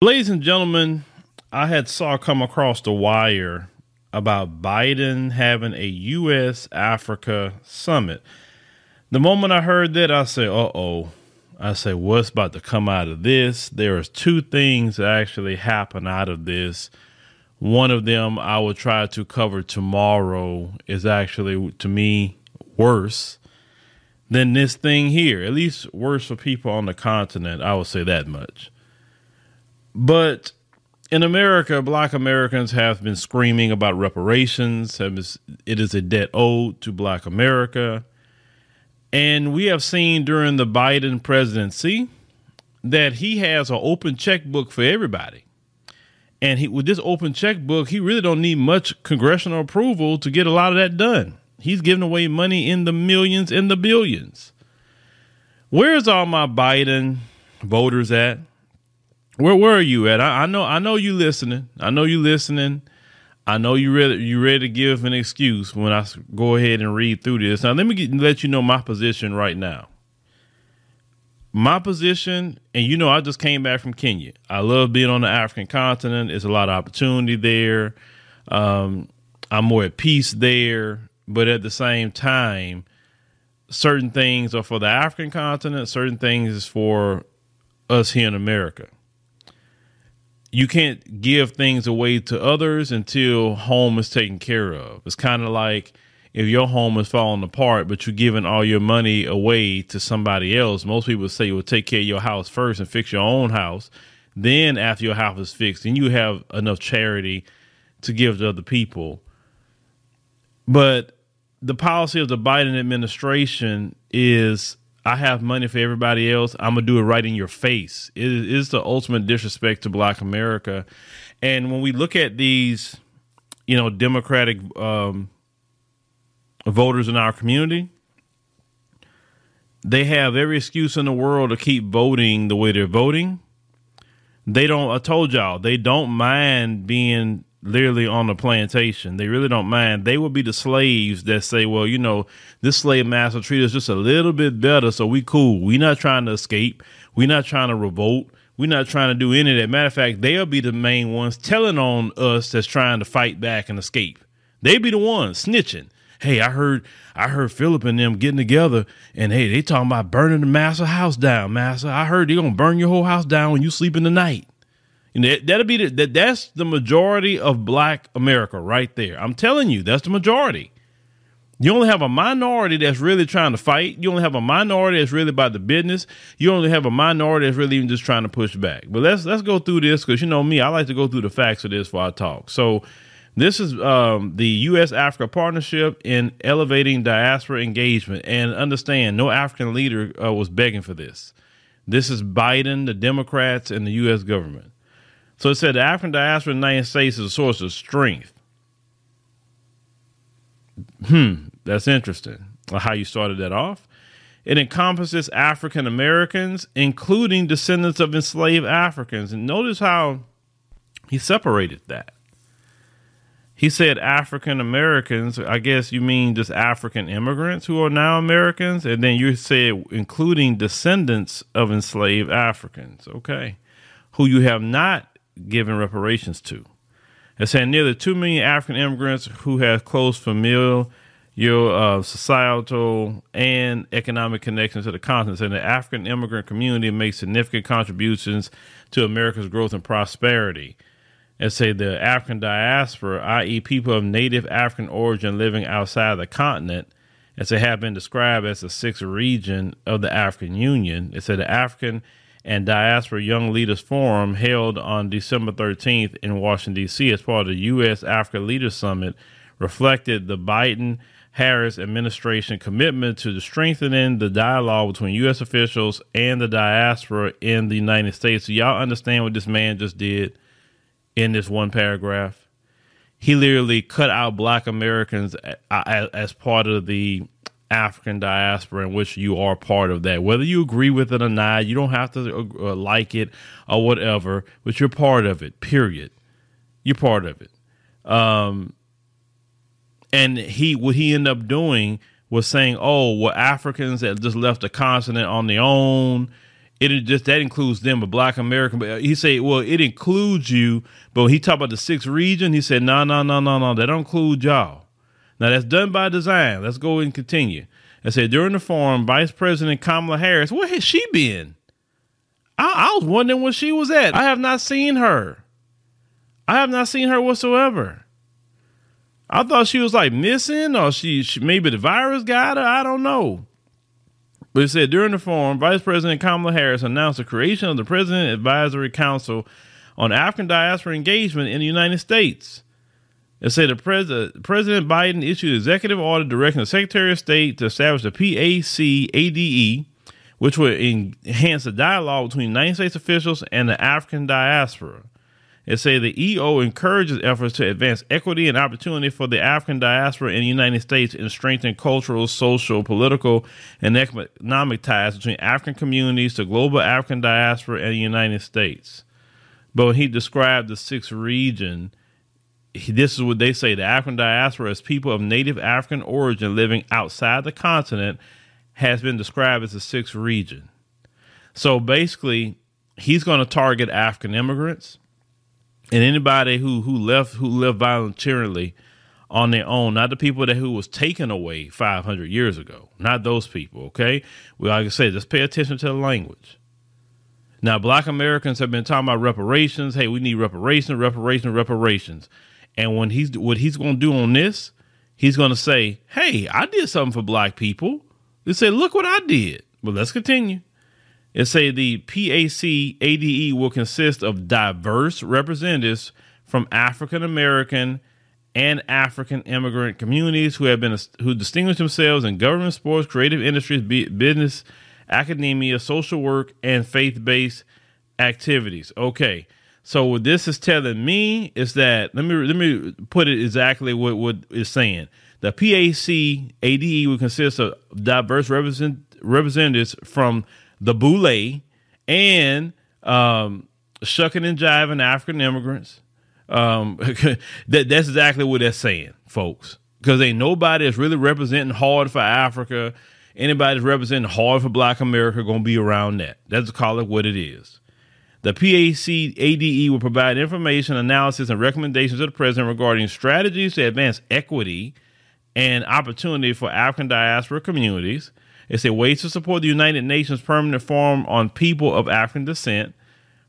Ladies and gentlemen, I had saw come across the wire about Biden having a U.S. Africa summit. The moment I heard that, I said, "Uh oh." I say, what's about to come out of this? There is two things that actually happen out of this. One of them I will try to cover tomorrow is actually to me worse than this thing here. At least worse for people on the continent. I will say that much. But in America, black Americans have been screaming about reparations. It is a debt owed to black America. And we have seen during the Biden presidency that he has an open checkbook for everybody. And he, with this open checkbook, he really don't need much congressional approval to get a lot of that done. He's giving away money in the millions and the billions. Where's all my Biden voters at? Where were you at? I, I know I know you listening. I know you listening. I know you ready. You ready to give an excuse when I go ahead and read through this. Now, let me get, let you know my position right now. My position, and you know, I just came back from Kenya. I love being on the African continent. It's a lot of opportunity there. Um, I'm more at peace there, but at the same time, certain things are for the African continent. Certain things is for us here in America you can't give things away to others until home is taken care of. It's kind of like if your home is falling apart, but you're giving all your money away to somebody else. Most people say, well, take care of your house first and fix your own house. Then, after your house is fixed, then you have enough charity to give to other people. But the policy of the Biden administration is I have money for everybody else. I'm gonna do it right in your face. It is the ultimate disrespect to Black America. And when we look at these, you know, Democratic um, voters in our community, they have every excuse in the world to keep voting the way they're voting. They don't. I told y'all they don't mind being literally on the plantation. They really don't mind. They will be the slaves that say, well, you know, this slave master treat us just a little bit better, so we cool. We not trying to escape. We not trying to revolt. we not trying to do any of that. Matter of fact, they'll be the main ones telling on us that's trying to fight back and escape. They be the ones snitching. Hey, I heard I heard Philip and them getting together and hey, they talking about burning the master house down, master. I heard they gonna burn your whole house down when you sleep in the night. And that, that'll be the, that. That's the majority of Black America right there. I'm telling you, that's the majority. You only have a minority that's really trying to fight. You only have a minority that's really about the business. You only have a minority that's really even just trying to push back. But let's let's go through this because you know me, I like to go through the facts of this before I talk. So this is um, the U.S. Africa Partnership in elevating diaspora engagement. And understand, no African leader uh, was begging for this. This is Biden, the Democrats, and the U.S. government. So it said the African diaspora in the United States is a source of strength. Hmm, that's interesting. How you started that off. It encompasses African Americans, including descendants of enslaved Africans. And notice how he separated that. He said African Americans. I guess you mean just African immigrants who are now Americans. And then you said including descendants of enslaved Africans. Okay. Who you have not given reparations to. It's saying nearly 2 million African immigrants who have close familial, uh, societal and economic connections to the continent. And the African immigrant community makes significant contributions to America's growth and prosperity. And say the African diaspora, i.e., people of native African origin living outside of the continent, as they have been described as the sixth region of the African Union. It said the African and Diaspora Young Leaders Forum held on December 13th in Washington, D.C. as part of the U.S. Africa Leaders Summit reflected the Biden Harris administration commitment to strengthening the dialogue between U.S. officials and the diaspora in the United States. So y'all understand what this man just did in this one paragraph? He literally cut out black Americans as part of the African diaspora in which you are part of that. Whether you agree with it or not, you don't have to uh, like it or whatever, but you're part of it, period. You're part of it. Um, and he, what he ended up doing was saying, oh, well, Africans that just left the continent on their own it just that includes them, but Black American. But he said, well, it includes you. But he talked about the sixth region, he said, no, no, no, no, no, that don't include y'all. Now that's done by design. Let's go and continue. I said during the forum, Vice President Kamala Harris, where has she been? I, I was wondering where she was at. I have not seen her. I have not seen her whatsoever. I thought she was like missing, or she, she maybe the virus got her. I don't know. But it said during the forum, Vice President Kamala Harris announced the creation of the President Advisory Council on African Diaspora Engagement in the United States. It said the president, President Biden issued executive order directing the Secretary of State to establish the PAC-ADE, which would enhance the dialogue between United States officials and the African diaspora. It said the EO encourages efforts to advance equity and opportunity for the African diaspora in the United States and strengthen cultural, social, political, and economic ties between African communities, the global African diaspora, and the United States. But when he described the sixth region, this is what they say the African diaspora as people of native African origin living outside the continent has been described as the sixth region. So basically, he's going to target African immigrants and anybody who who left who left voluntarily on their own, not the people that who was taken away 500 years ago, not those people. Okay, well, like I said, just pay attention to the language. Now, Black Americans have been talking about reparations. Hey, we need reparations, reparations, reparations. And when he's what he's going to do on this, he's going to say, "Hey, I did something for Black people." They say, "Look what I did." Well, let's continue. It say the PAC ADE will consist of diverse representatives from African American and African immigrant communities who have been who distinguish themselves in government, sports, creative industries, business, academia, social work, and faith-based activities. Okay. So what this is telling me is that let me let me put it exactly what what it's saying. The PAC ADE will consist of diverse represent, representatives from the Boule, and um, shucking and jiving African immigrants. Um, that that's exactly what they're saying, folks. Because ain't nobody that's really representing hard for Africa, anybody that's representing hard for Black America, to be around that. Let's call it what it is. The PAC ADE will provide information, analysis, and recommendations to the president regarding strategies to advance equity and opportunity for African diaspora communities. It's a way to support the United Nations Permanent Forum on People of African Descent,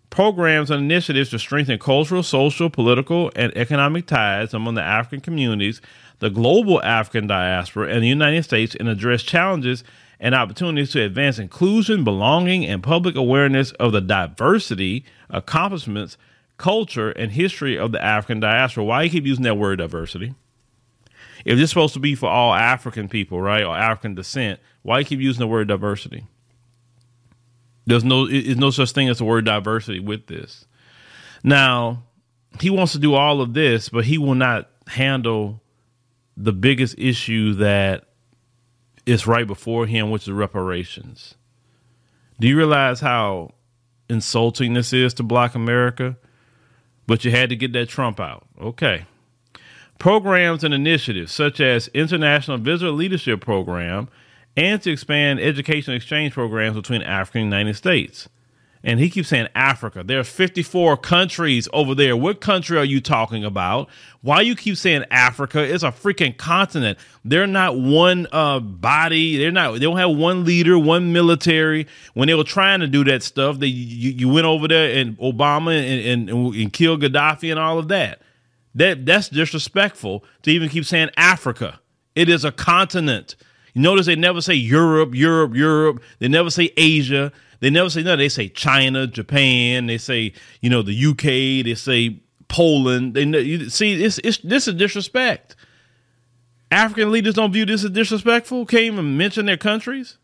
programs and initiatives to strengthen cultural, social, political, and economic ties among the African communities, the global African diaspora, and the United States, and address challenges and opportunities to advance inclusion, belonging, and public awareness of the diversity, accomplishments, culture, and history of the African diaspora. Why do you keep using that word diversity? If it's supposed to be for all African people, right, or African descent, why do you keep using the word diversity? There's no, there's no such thing as the word diversity with this. Now, he wants to do all of this, but he will not handle the biggest issue that is right before him, which is reparations. Do you realize how insulting this is to Black America? But you had to get that Trump out. Okay. Programs and initiatives such as International Visitor Leadership Program and to expand education exchange programs between Africa and United States. And he keeps saying Africa. There are 54 countries over there. What country are you talking about? Why you keep saying Africa? It's a freaking continent. They're not one uh, body. They're not. They don't have one leader, one military. When they were trying to do that stuff, they you, you went over there and Obama and, and, and Gaddafi and all of that. That that's disrespectful to even keep saying Africa. It is a continent. You notice they never say Europe, Europe, Europe. They never say Asia. They never say no. They say China, Japan. They say you know the UK. They say Poland. They you see it's, it's this is disrespect. African leaders don't view this as disrespectful. Can't even mention their countries.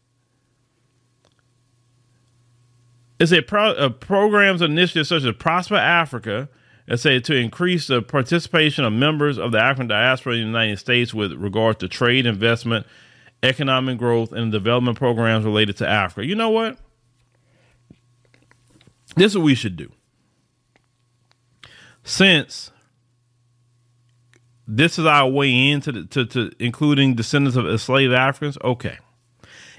It's a, pro, a programs and initiatives such as Prosper Africa and say to increase the participation of members of the African diaspora in the United States with regard to trade, investment, economic growth, and development programs related to Africa. You know what? This is what we should do. Since this is our way into the, to, to including descendants of enslaved Africans, okay.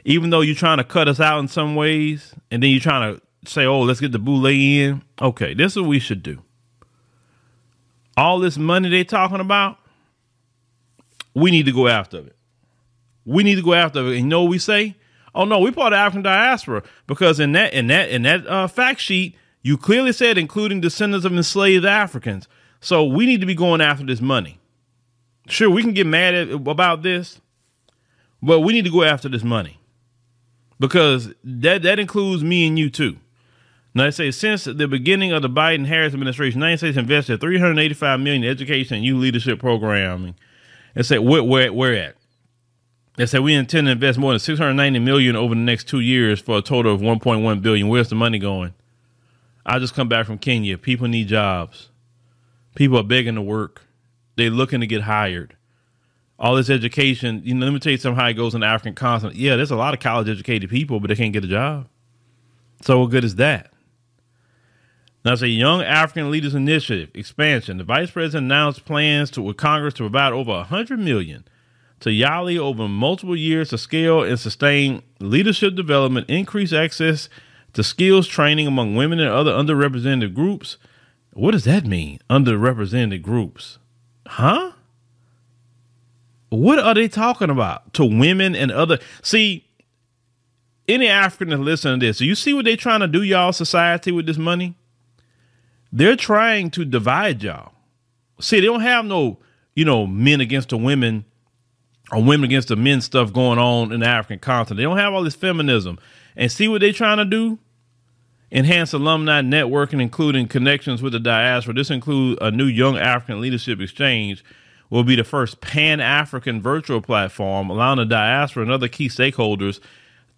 Even though you're trying to cut us out in some ways, and then you're trying to say, oh, let's get the boule in. Okay, this is what we should do. All this money they talking about, we need to go after it. We need to go after it. And you know what we say? Oh no, we part of African diaspora because in that in that in that uh, fact sheet, you clearly said including descendants of enslaved Africans. So we need to be going after this money. Sure, we can get mad at, about this, but we need to go after this money because that that includes me and you too. Now they say since the beginning of the Biden Harris administration, United States invested 385 million in education and youth leadership programming. And say where where where at? They said we intend to invest more than 690 million over the next two years for a total of 1.1 billion. Where's the money going? I just come back from Kenya. People need jobs. People are begging to work. They're looking to get hired. All this education, you know, let me tell you something how it goes in the African continent. Yeah, there's a lot of college educated people, but they can't get a job. So what good is that? Now it's a Young African Leaders Initiative expansion. The vice president announced plans to with Congress to provide over 100 million to Yali over multiple years to scale and sustain leadership development, increase access to skills training among women and other underrepresented groups. What does that mean? Underrepresented groups. Huh? What are they talking about? To women and other see any African that listen to this, you see what they're trying to do, y'all, society with this money? They're trying to divide y'all. See, they don't have no, you know, men against the women or women against the men stuff going on in the African continent. They don't have all this feminism. And see what they're trying to do? Enhance alumni networking, including connections with the diaspora. This includes a new Young African Leadership Exchange, will be the first Pan African virtual platform, allowing the diaspora and other key stakeholders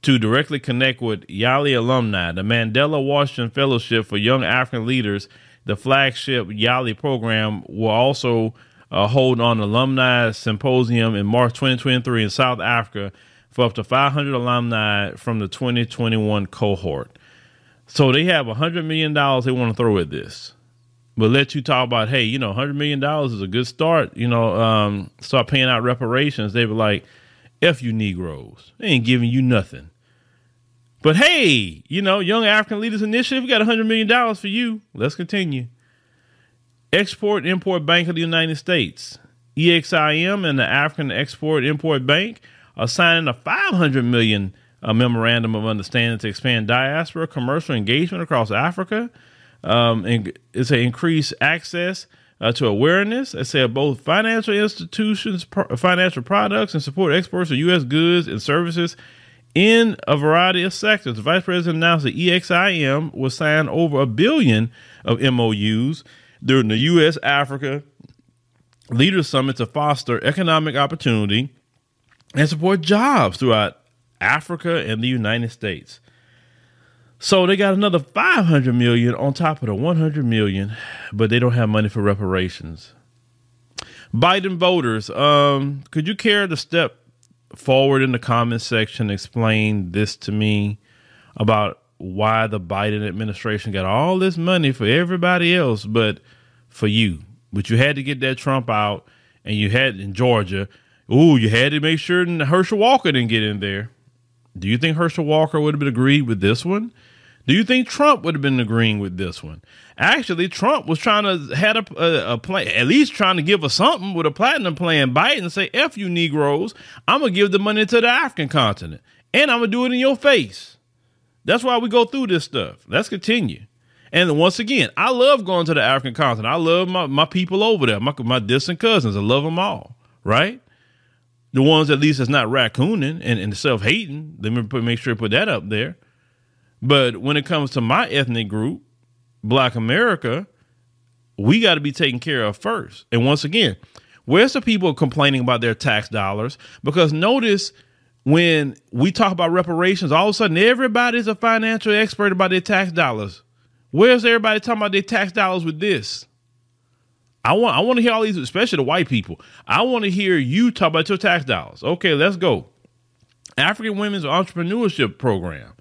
to directly connect with Yali alumni. The Mandela Washington Fellowship for Young African Leaders, the flagship Yali program, will also uh, hold on alumni symposium in March 2023 in South Africa for up to 500 alumni from the 2021 cohort. So they have $100 million they want to throw at this. But let you talk about, hey, you know, $100 million is a good start. You know, um, start paying out reparations. They were like, F you Negroes. They ain't giving you nothing. But hey, you know, Young African Leaders Initiative, we got $100 million for you. Let's continue. Export Import Bank of the United States, EXIM, and the African Export Import Bank are signing a 500 million uh, memorandum of understanding to expand diaspora commercial engagement across Africa. Um, and it's an increased access uh, to awareness. I say both financial institutions, pro- financial products, and support exports of U.S. goods and services in a variety of sectors. The vice president announced that EXIM will sign over a billion of MOUs during the U.S. Africa Leaders Summit to foster economic opportunity and support jobs throughout Africa and the United States. So they got another 500 million on top of the 100 million, but they don't have money for reparations. Biden voters, um, could you care to step forward in the comment section, explain this to me about why the Biden administration got all this money for everybody else, but for you. But you had to get that Trump out, and you had in Georgia. Ooh, you had to make sure Herschel Walker didn't get in there. Do you think Herschel Walker would have been agreed with this one? Do you think Trump would have been agreeing with this one? Actually, Trump was trying to had a, a, a plan, at least trying to give us something with a platinum plan. Biden say, "F you Negroes, I'm gonna give the money to the African continent, and I'm gonna do it in your face." That's why we go through this stuff. Let's continue. And once again, I love going to the African continent. I love my, my people over there, my, my distant cousins. I love them all, right? The ones at least that's not raccooning and, and self hating. Let me put, make sure to put that up there. But when it comes to my ethnic group, Black America, we got to be taken care of first. And once again, where's the people complaining about their tax dollars? Because notice when we talk about reparations, all of a sudden everybody's a financial expert about their tax dollars. Where's everybody talking about their tax dollars with this? I want I want to hear all these, especially the white people. I want to hear you talk about your tax dollars. Okay, let's go. African Women's Entrepreneurship Program.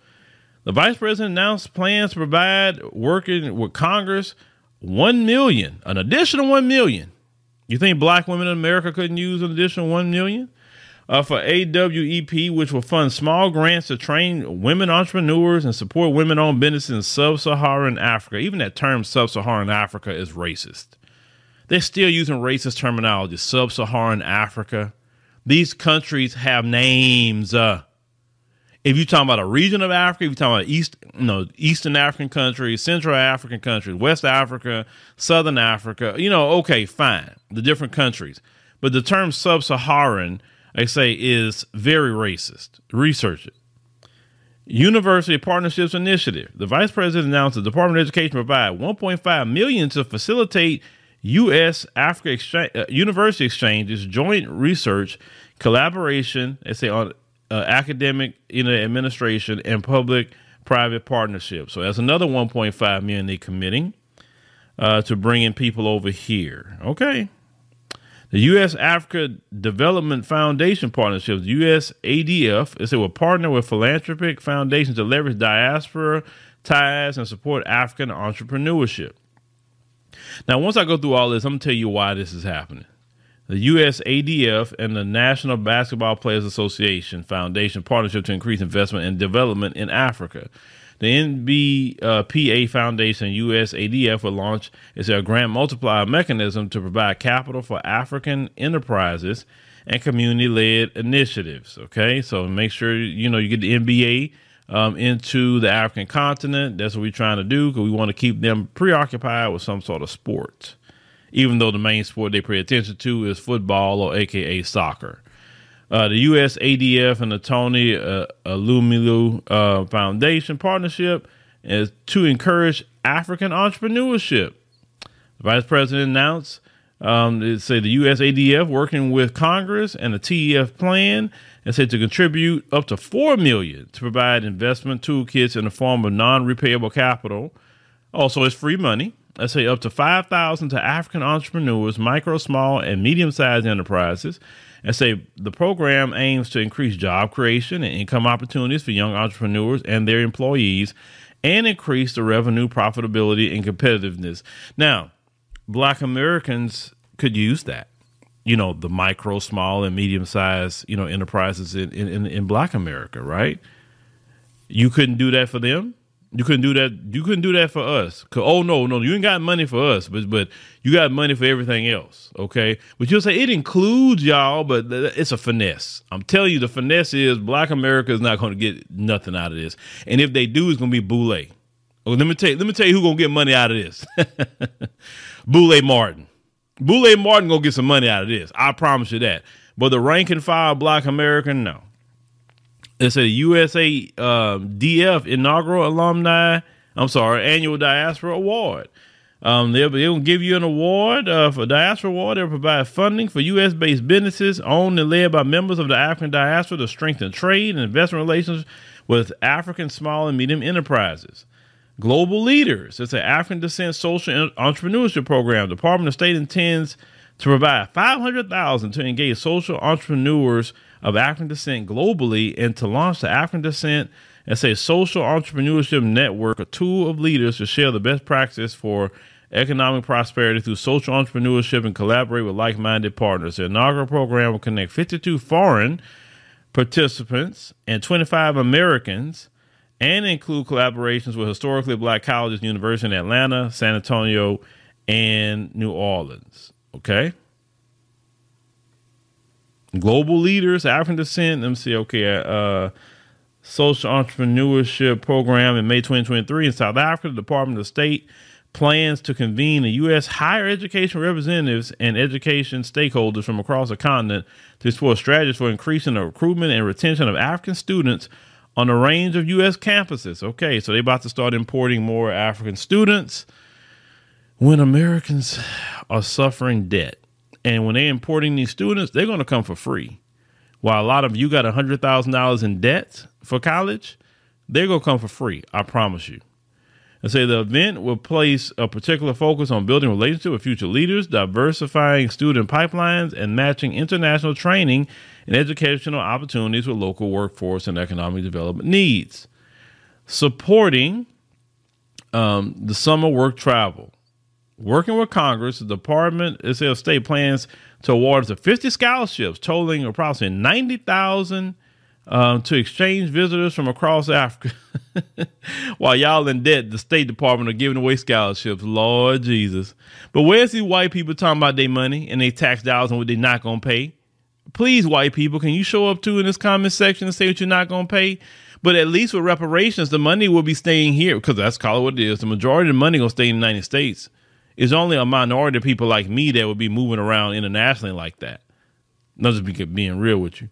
The vice president announced plans to provide working with Congress one million, an additional one million. You think black women in America couldn't use an additional one million? Uh, for AWEP, which will fund small grants to train women entrepreneurs and support women owned businesses in sub Saharan Africa. Even that term sub Saharan Africa is racist. They're still using racist terminology. Sub Saharan Africa. These countries have names. Uh, if you're talking about a region of Africa, if you're talking about East, you know, Eastern African countries, Central African countries, West Africa, Southern Africa, you know, okay, fine, the different countries. But the term sub Saharan they say is very racist. Research it. University Partnerships Initiative. The Vice President announced the Department of Education provide 1.5 million to facilitate U.S. Africa exchange, uh, university exchanges, joint research, collaboration. They say on uh, academic, you know, administration and public-private partnerships. So that's another 1.5 million they're committing uh, to bringing people over here. Okay. The U.S. Africa Development Foundation Partnership, U.S. ADF, is it will partner with philanthropic foundations to leverage diaspora ties and support African entrepreneurship. Now, once I go through all this, I'm going to tell you why this is happening. The U.S. ADF and the National Basketball Players Association Foundation partnership to increase investment and development in Africa. The NBPA Foundation USADF will launch is a grant multiplier mechanism to provide capital for African enterprises and community led initiatives. Okay, so make sure you know you get the NBA um, into the African continent. That's what we're trying to do because we want to keep them preoccupied with some sort of sport, even though the main sport they pay attention to is football or AKA soccer. Uh, the U.S. ADF and the Tony uh, Elumelu uh, Foundation partnership is to encourage African entrepreneurship. The Vice President announced um, it the U.S. ADF working with Congress and the TEF plan and said to contribute up to four million to provide investment toolkits in the form of non-repayable capital. Also, it's free money. I say up to five thousand to African entrepreneurs, micro, small, and medium-sized enterprises and say the program aims to increase job creation and income opportunities for young entrepreneurs and their employees and increase the revenue, profitability, and competitiveness. Now, black Americans could use that. You know, the micro, small, and medium sized, you know, enterprises in, in, in black America, right? You couldn't do that for them. You couldn't do that. You couldn't do that for us. Oh no, no, you ain't got money for us, but but you got money for everything else. Okay, but you'll say it includes y'all, but it's a finesse. I'm telling you, the finesse is Black America is not going to get nothing out of this, and if they do, it's going to be Boule. Oh, let me tell you, let me tell you who's going to get money out of this. Boule Martin. Boule Martin gonna get some money out of this. I promise you that. But the rank and file Black American, no. It's a USA uh, DF inaugural alumni. I'm sorry, annual diaspora award. Um, they'll, they'll give you an award uh, for diaspora award. They'll provide funding for U.S. based businesses owned and led by members of the African diaspora to strengthen trade and investment relations with African small and medium enterprises. Global leaders. It's an African descent social entrepreneurship program. Department of State intends to provide 500000 to engage social entrepreneurs of African descent globally and to launch the African descent as a social entrepreneurship network, a tool of leaders to share the best practice for economic prosperity through social entrepreneurship and collaborate with like minded partners. The inaugural program will connect 52 foreign participants and 25 Americans and include collaborations with historically black colleges, and universities in Atlanta, San Antonio, and New Orleans. Okay. Global leaders, African descent. Let me see. Okay. Uh, social entrepreneurship program in May 2023 in South Africa. The Department of State plans to convene the U.S. higher education representatives and education stakeholders from across the continent to explore strategies for increasing the recruitment and retention of African students on a range of U.S. campuses. Okay, so they're about to start importing more African students when Americans are suffering debt. And when they're importing these students, they're going to come for free. While a lot of you got $100,000 in debt for college, they're going to come for free. I promise you. And say the event will place a particular focus on building relationships with future leaders, diversifying student pipelines, and matching international training and educational opportunities with local workforce and economic development needs. Supporting um, the summer work travel working with Congress, the Department of State plans to award us 50 scholarships totaling approximately 90,000 um, to exchange visitors from across Africa. While y'all in debt, the State Department are giving away scholarships. Lord Jesus. But where's these white people talking about their money and their tax dollars and what they're not going to pay? Please, white people, can you show up too in this comment section and say what you're not going to pay? But at least with reparations, the money will be staying here because that's call it what it is. The majority of the money will stay in the United States. It's only a minority of people like me that would be moving around internationally like that. Not just being real with you.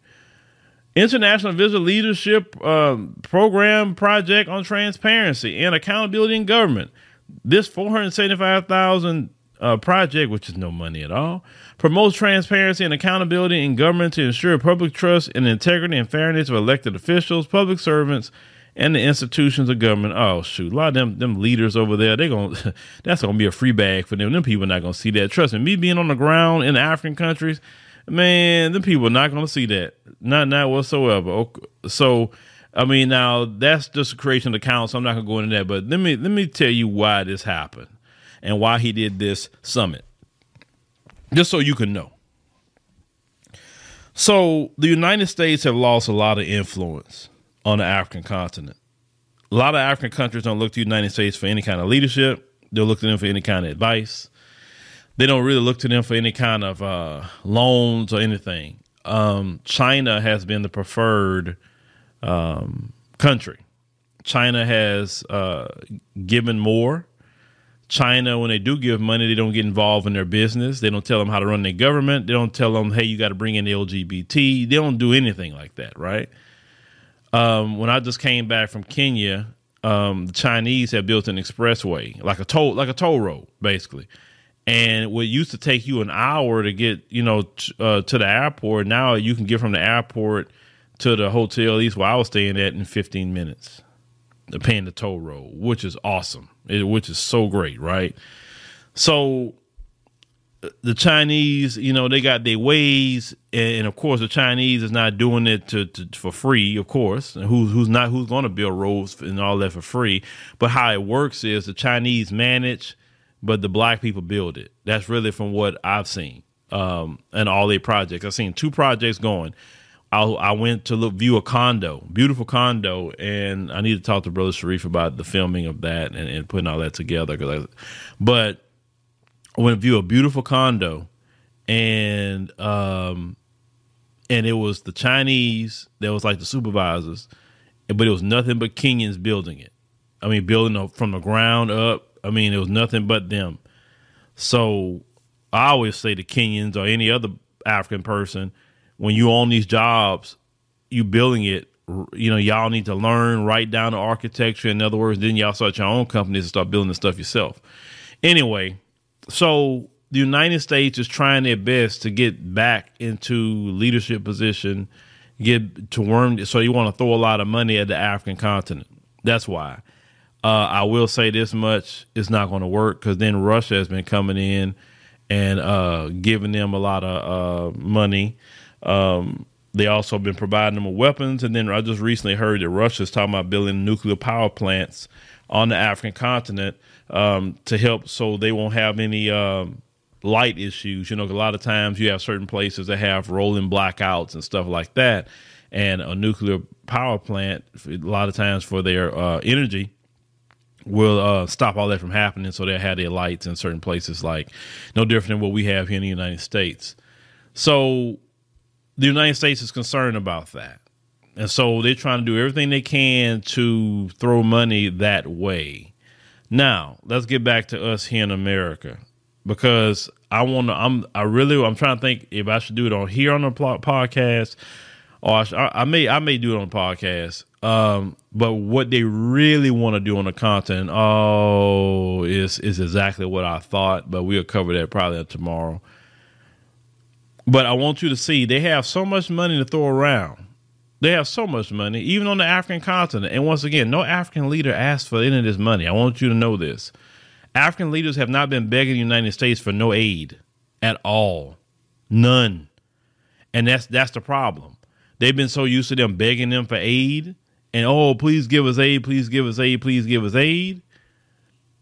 International Visitor Leadership um, Program Project on Transparency and Accountability in Government. This 475,000 uh, project, which is no money at all, promotes transparency and accountability in government to ensure public trust the integrity and fairness of elected officials, public servants, and the institutions of government. Oh shoot, a lot of them them leaders over there, they gonna that's gonna be a free bag for them. Them people not gonna see that. Trust me, me being on the ground in African countries, man, them people not gonna see that. Not not whatsoever. Okay. So I mean now that's just a creation of the council. I'm not gonna go into that, but let me let me tell you why this happened and why he did this summit. Just so you can know. So the United States have lost a lot of influence on the African continent. A lot of African countries don't look to the United States for any kind of leadership. They'll look to them for any kind of advice. They don't really look to them for any kind of uh, loans or anything. Um, China has been the preferred um, country. China has uh, given more. China, when they do give money, they don't get involved in their business. They don't tell them how to run their government. They don't tell them, hey, you got to bring in the LGBT. They don't do anything like that, right? Um, when I just came back from Kenya, um, the Chinese have built an expressway, like a toll, like a toll road, basically. And what used to take you an hour to get, you know, t- uh, to the airport, now you can get from the airport to the hotel, at least where I was staying at, in 15 minutes, paying the toll road, which is awesome, it, which is so great, right? So the Chinese, you know, they got their ways, and, of course, the Chinese is not doing it to, to for free, of course. And who's who's not who's going to build roads and all that for free? But how it works is the Chinese manage, but the black people build it. That's really from what I've seen, um, and all their projects. I've seen two projects going. I, I went to look view a condo, beautiful condo, and I need to talk to Brother Sharif about the filming of that and, and putting all that together. But I went to view a beautiful condo, and um, and it was the Chinese that was like the supervisors, but it was nothing but Kenyans building it. I mean, building from the ground up. I mean, it was nothing but them. So I always say to Kenyans or any other African person, when you own these jobs, you building it. You know, y'all need to learn, write down the architecture. In other words, then y'all start your own companies and start building the stuff yourself. Anyway, so the United States is trying their best to get back into leadership position, get to worm. So you want to throw a lot of money at the African continent. That's why. Uh, I will say this much: it's not going to work because then Russia has been coming in and uh, giving them a lot of uh, money. Um, they also been providing them with weapons, and then I just recently heard that Russia is talking about building nuclear power plants on the African continent um, to help so they won't have any um, light issues. You know, a lot of times you have certain places that have rolling blackouts and stuff like that. And a nuclear power plant, a lot of times for their uh, energy, will uh, stop all that from happening. So they'll have their lights in certain places, like no different than what we have here in the United States. So the United States is concerned about that. And so they're trying to do everything they can to throw money that way. Now, let's get back to us here in America because I want to. I'm. I really. I'm trying to think if I should do it on here on the podcast, or I, should, I, I may. I may do it on the podcast. Um, but what they really want to do on the content, oh, is is exactly what I thought. But we'll cover that probably tomorrow. But I want you to see they have so much money to throw around they have so much money, even on the African continent. And once again, no African leader asked for any of this money. I want you to know this. African leaders have not been begging the United States for no aid at all. None. And that's that's the problem. They've been so used to them begging them for aid and oh, please give us aid, please give us aid, please give us aid.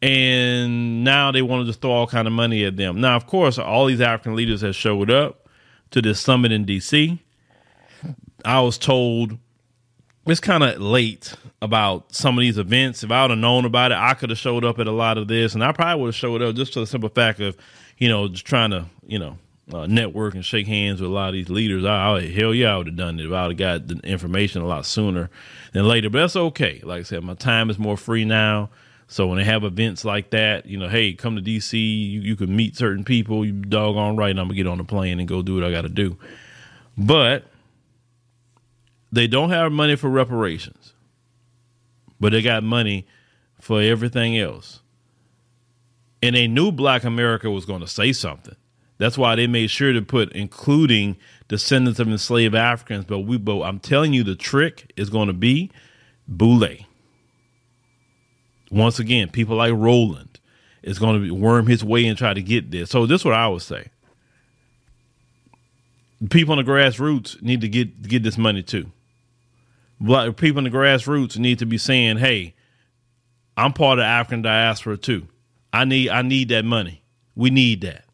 and now they want to just throw all kind of money at them. Now, of course, all these African leaders have showed up to this summit in D.C. I was told it's kind of late about some of these events. If I would have known about it, I could have showed up at a lot of this, and I probably would have showed up just for the simple fact of, you know, just trying to, you know, uh, network and shake hands with a lot of these leaders. I, I hell yeah, I would have done it if I would have got the information a lot sooner than later. But that's okay. Like I said, my time is more free now. So when they have events like that, you know, hey, come to DC, you, you can meet certain people. You doggone right, and I'm gonna get on the plane and go do what I got to do. But they don't have money for reparations, but they got money for everything else. And they knew Black America was going to say something. That's why they made sure to put including descendants of enslaved Africans. But we, but I'm telling you, the trick is going to be Boule. Once again, people like Roland is going to worm his way and try to get this. So this is what I would say. People on the grassroots need to get get this money too. Black people in the grassroots need to be saying, "Hey, I'm part of the African diaspora too. I need I need that money. We need that.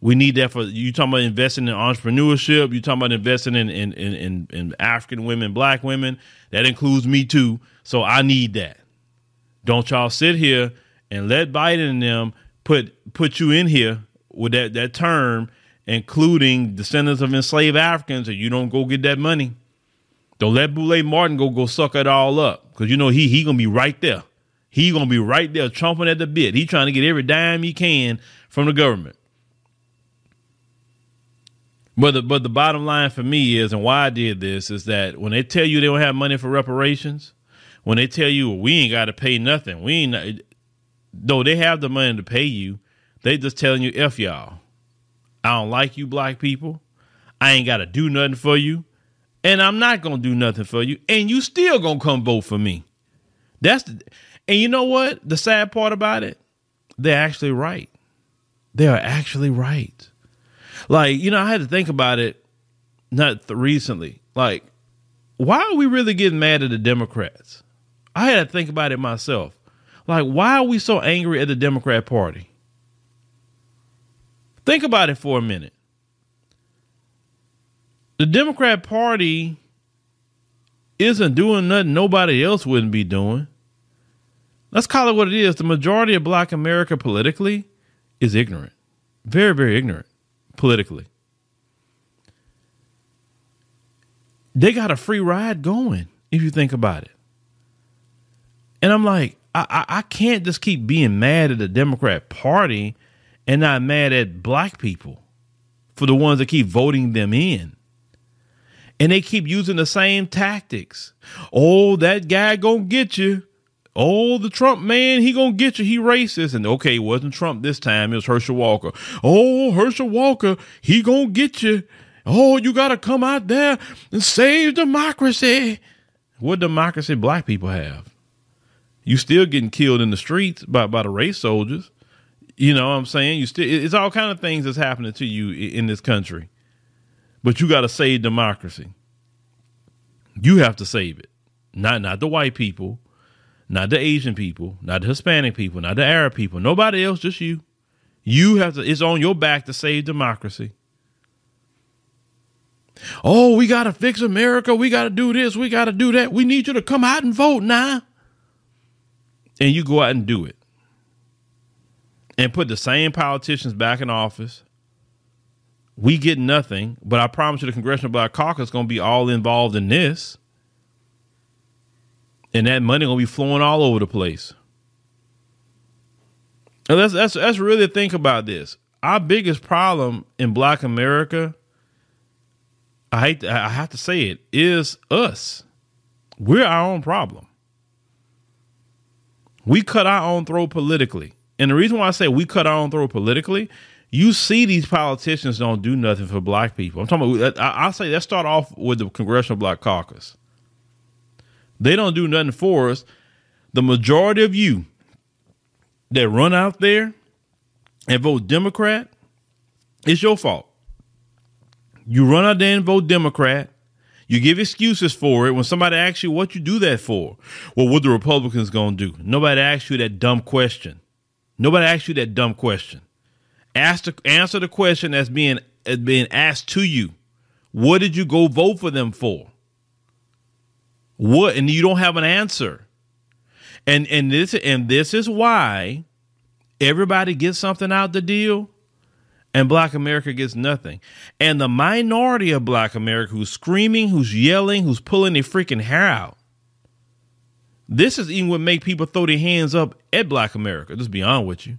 We need that for you talking about investing in entrepreneurship. You talking about investing in in, in in African women, black women. That includes me too. So I need that. Don't y'all sit here and let Biden and them put put you in here with that that term, including descendants of enslaved Africans, and you don't go get that money. Don't let Boule Martin go go suck it all up because you know he he gonna be right there. He gonna be right there chomping at the bit. He trying to get every dime he can from the government. But the but the bottom line for me is, and why I did this is that when they tell you they don't have money for reparations, when they tell you well, we ain't got to pay nothing, we ain't. Though they have the money to pay you, they just telling you f y'all. I don't like you, black people. I ain't got to do nothing for you and I'm not gonna do nothing for you, and you still gonna come vote for me. That's the, and you know what? The sad part about it, they're actually right. They are actually right. Like you know, I had to think about it not th- recently. Like, why are we really getting mad at the Democrats? I had to think about it myself. Like, why are we so angry at the Democrat Party? Think about it for a minute the Democrat Party isn't doing nothing nobody else wouldn't be doing. Let's call it what it is. The majority of black America politically is ignorant. Very, very ignorant politically. They got a free ride going, if you think about it. And I'm like, I, I, can't just keep being mad at the Democrat Party and not mad at black people for the ones that keep voting them in. And they keep using the same tactics. Oh, that guy gonna get you. Oh, the Trump man, he gonna get you. He racist. And okay, it wasn't Trump this time. It was Herschel Walker. Oh, Herschel Walker, he gonna get you. Oh, you gotta come out there and save democracy. What democracy black people have? You still getting killed in the streets by, by the race soldiers. You know what I'm saying? You still it's all kind of things that's happening to you in this country. But you got to save democracy. You have to save it. Not not the white people, not the Asian people, not the Hispanic people, not the Arab people, nobody else, just you. You have to it's on your back to save democracy. Oh, we got to fix America. We got to do this. We got to do that. We need you to come out and vote now. And you go out and do it. And put the same politicians back in office we get nothing, but I promise you the Congressional Black Caucus is going to be all involved in this. And that money going to be flowing all over the place. And let's, let's, let's really think about this. Our biggest problem in Black America, I hate to, I have to say it, is us. We're our own problem. We cut our own throat politically. And the reason why I say we cut our own throat politically you see these politicians don't do nothing for black people. I'm talking about. I, say let's start off with the Congressional Black Caucus. They don't do nothing for us. The majority of you that run out there and vote Democrat, it's your fault. You run out there and vote Democrat. You give excuses for it when somebody asks you what you do that for. Well, what the Republicans gonna do? Nobody asks you that dumb question. Nobody asks you that dumb question. Ask the, answer the question that's being being asked to you. What did you go vote for them for? What and you don't have an answer. And and this and this is why everybody gets something out the deal and black America gets nothing. And the minority of black America who's screaming, who's yelling, who's pulling their freaking hair out. This is even what make people throw their hands up at black America. Just be honest with you.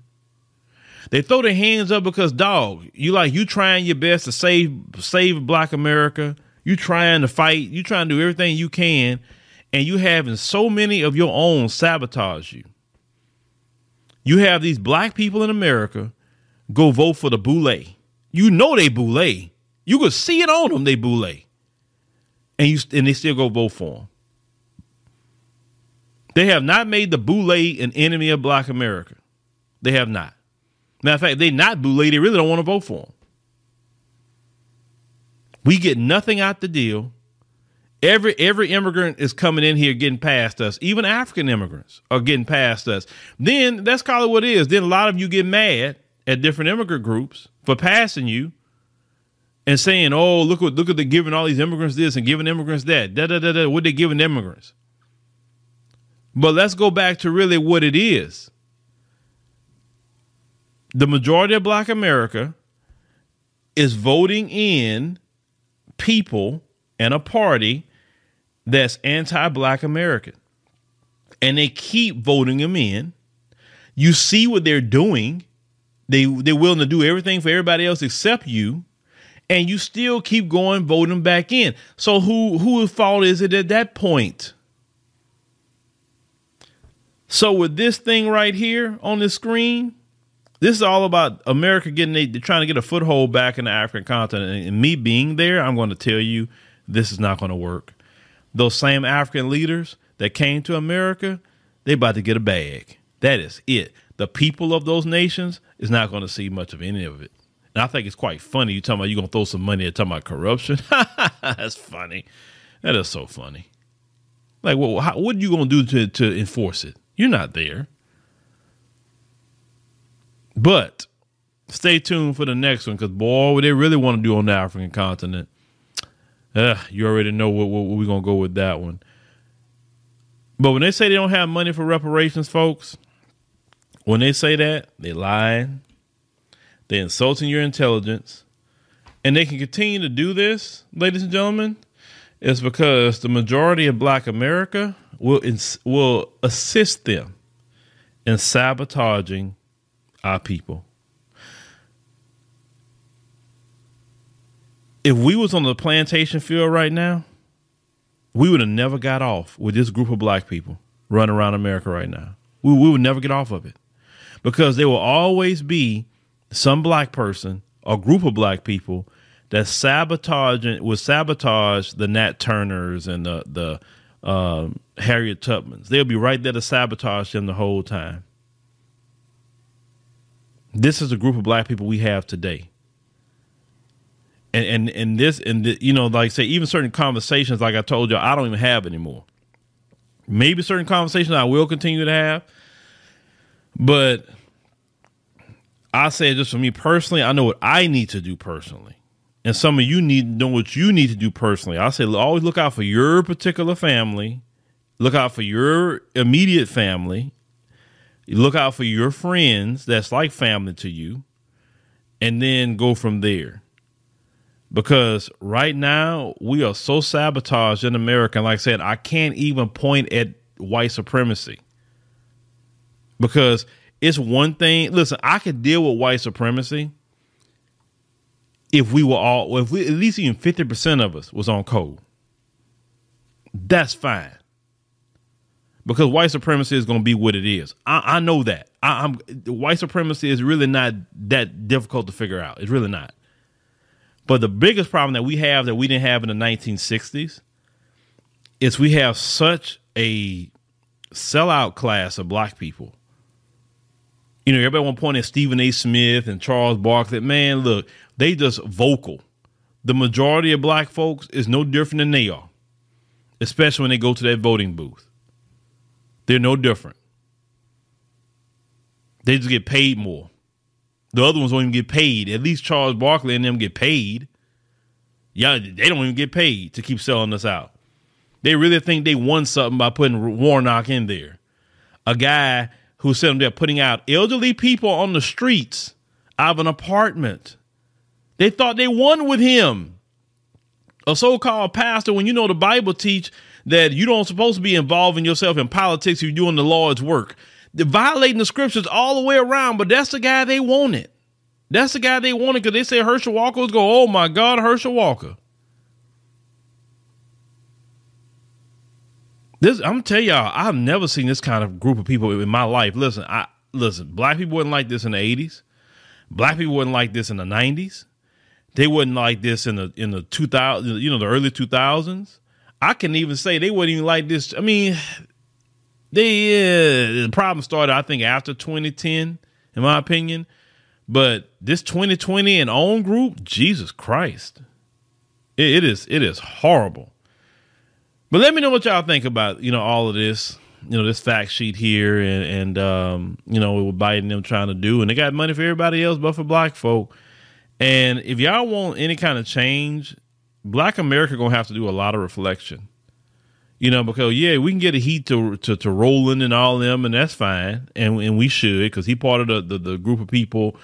They throw their hands up because dog, you like you trying your best to save save black America. You trying to fight, you trying to do everything you can, and you having so many of your own sabotage you. You have these black people in America go vote for the boule. You know they boule. You could see it on them, they boule. And you and they still go vote for them. They have not made the boule an enemy of black America. They have not. Matter of fact, they not boule, they really don't want to vote for them. We get nothing out the deal. Every every immigrant is coming in here getting past us. Even African immigrants are getting past us. Then that's kind of what it is. Then a lot of you get mad at different immigrant groups for passing you and saying, "Oh, look what look at the giving all these immigrants this and giving immigrants that." Da da da da. What they giving immigrants? But let's go back to really what it is. The majority of Black America is voting in people and a party that's anti-Black American, and they keep voting them in. You see what they're doing they they're willing to do everything for everybody else except you, and you still keep going voting back in. So who whose fault is it at that point? So with this thing right here on the screen, this is all about America getting a, trying to get a foothold back in the African continent. And me being there, I'm going to tell you this is not going to work. Those same African leaders that came to America, they about to get a bag. That is it the people of those nations is not going to see much of any of it. And I think it's quite funny. You talking about you going to throw some money at talking about corruption? That's funny. That is so funny. Like, well, how, what are you going to do to to enforce it? You're not there. But stay tuned for the next one because boy, what they really want to do on the African continent. Uh, you already know what, what, what we're gonna go with that one. But when they say they don't have money for reparations, folks, when they say that, they lying, they're insulting your intelligence, and they can continue to do this, ladies and gentlemen, is because the majority of Black America will ins- will assist them in sabotaging our people. If we was on the plantation field right now, we would have never got off with this group of black people running around America right now. We, we would never get off of it because there will always be some black person or group of black people that sabotage and will sabotage the Nat Turners and the the um, Harriet Tubmans. They'll be right there to sabotage them the whole time. This is a group of black people we have today. And and and this and the, you know, like say, even certain conversations, like I told you, I don't even have anymore. Maybe certain conversations I will continue to have, but I say just for me personally, I know what I need to do personally. And some of you need know what you need to do personally. I say always look out for your particular family, look out for your immediate family, look out for your friends that's like family to you, and then go from there. Because right now we are so sabotaged in America. And like I said, I can't even point at white supremacy because it's one thing. Listen, I could deal with white supremacy if we were all, if we at least even fifty percent of us was on code. That's fine because white supremacy is going to be what it is. I, I know that. I, am white supremacy is really not that difficult to figure out. It's really not. But the biggest problem that we have that we didn't have in the 1960s is we have such a sellout class of black people you know, everybody want to point at Stephen A. Smith and Charles Barkley. Man, look, they just vocal. the majority of black folks is no different than they are, especially when they go to that voting booth. They're no different. They just get paid more. The other ones don't even get paid. At least Charles Barkley and them get paid. Yeah, they don't even get paid to keep selling us out. They really think they won something by putting Warnock in there. A guy who said they're putting out elderly people on the streets out of an apartment. They thought they won with him. A so-called pastor, when you know the Bible teach that you don't supposed to be involving yourself in politics if you're doing the Lord's work. They're violating the scriptures all the way around, but that's the guy they wanted. That's the guy they wanted because they said Herschel Walker was go, oh my God, Herschel Walker. This I'm tell y'all, I've never seen this kind of group of people in my life. Listen, I listen, black people wasn't like this in the 80s. Black people wasn't like this in the 90s. They wasn't like this in the in the 2000, you know, the early 2000s. I can even say they wouldn't even like this. I mean, they uh, the problem started, I think, after 2010, in my opinion. But this 2020 and own group, Jesus Christ, it, it is it is horrible. But let me know what y'all think about you know all of this, you know this fact sheet here, and and um, you know what Biden them trying to do, and they got money for everybody else but for black folk. And if y'all want any kind of change, Black America gonna have to do a lot of reflection. You know, because yeah, we can get a heat to to, to Roland and all them, and that's fine, and and we should because he part of the, the the group of people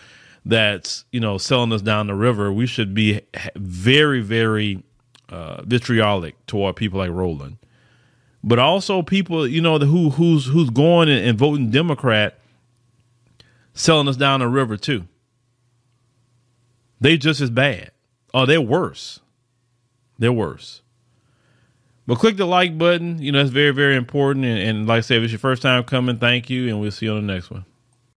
that's you know selling us down the river. We should be very very uh, vitriolic toward people like Roland, but also people you know who who's who's going and, and voting Democrat, selling us down the river too. They just as bad. Oh, they're worse. They're worse. But click the like button. You know, it's very, very important. And, and like I said, if it's your first time coming, thank you. And we'll see you on the next one.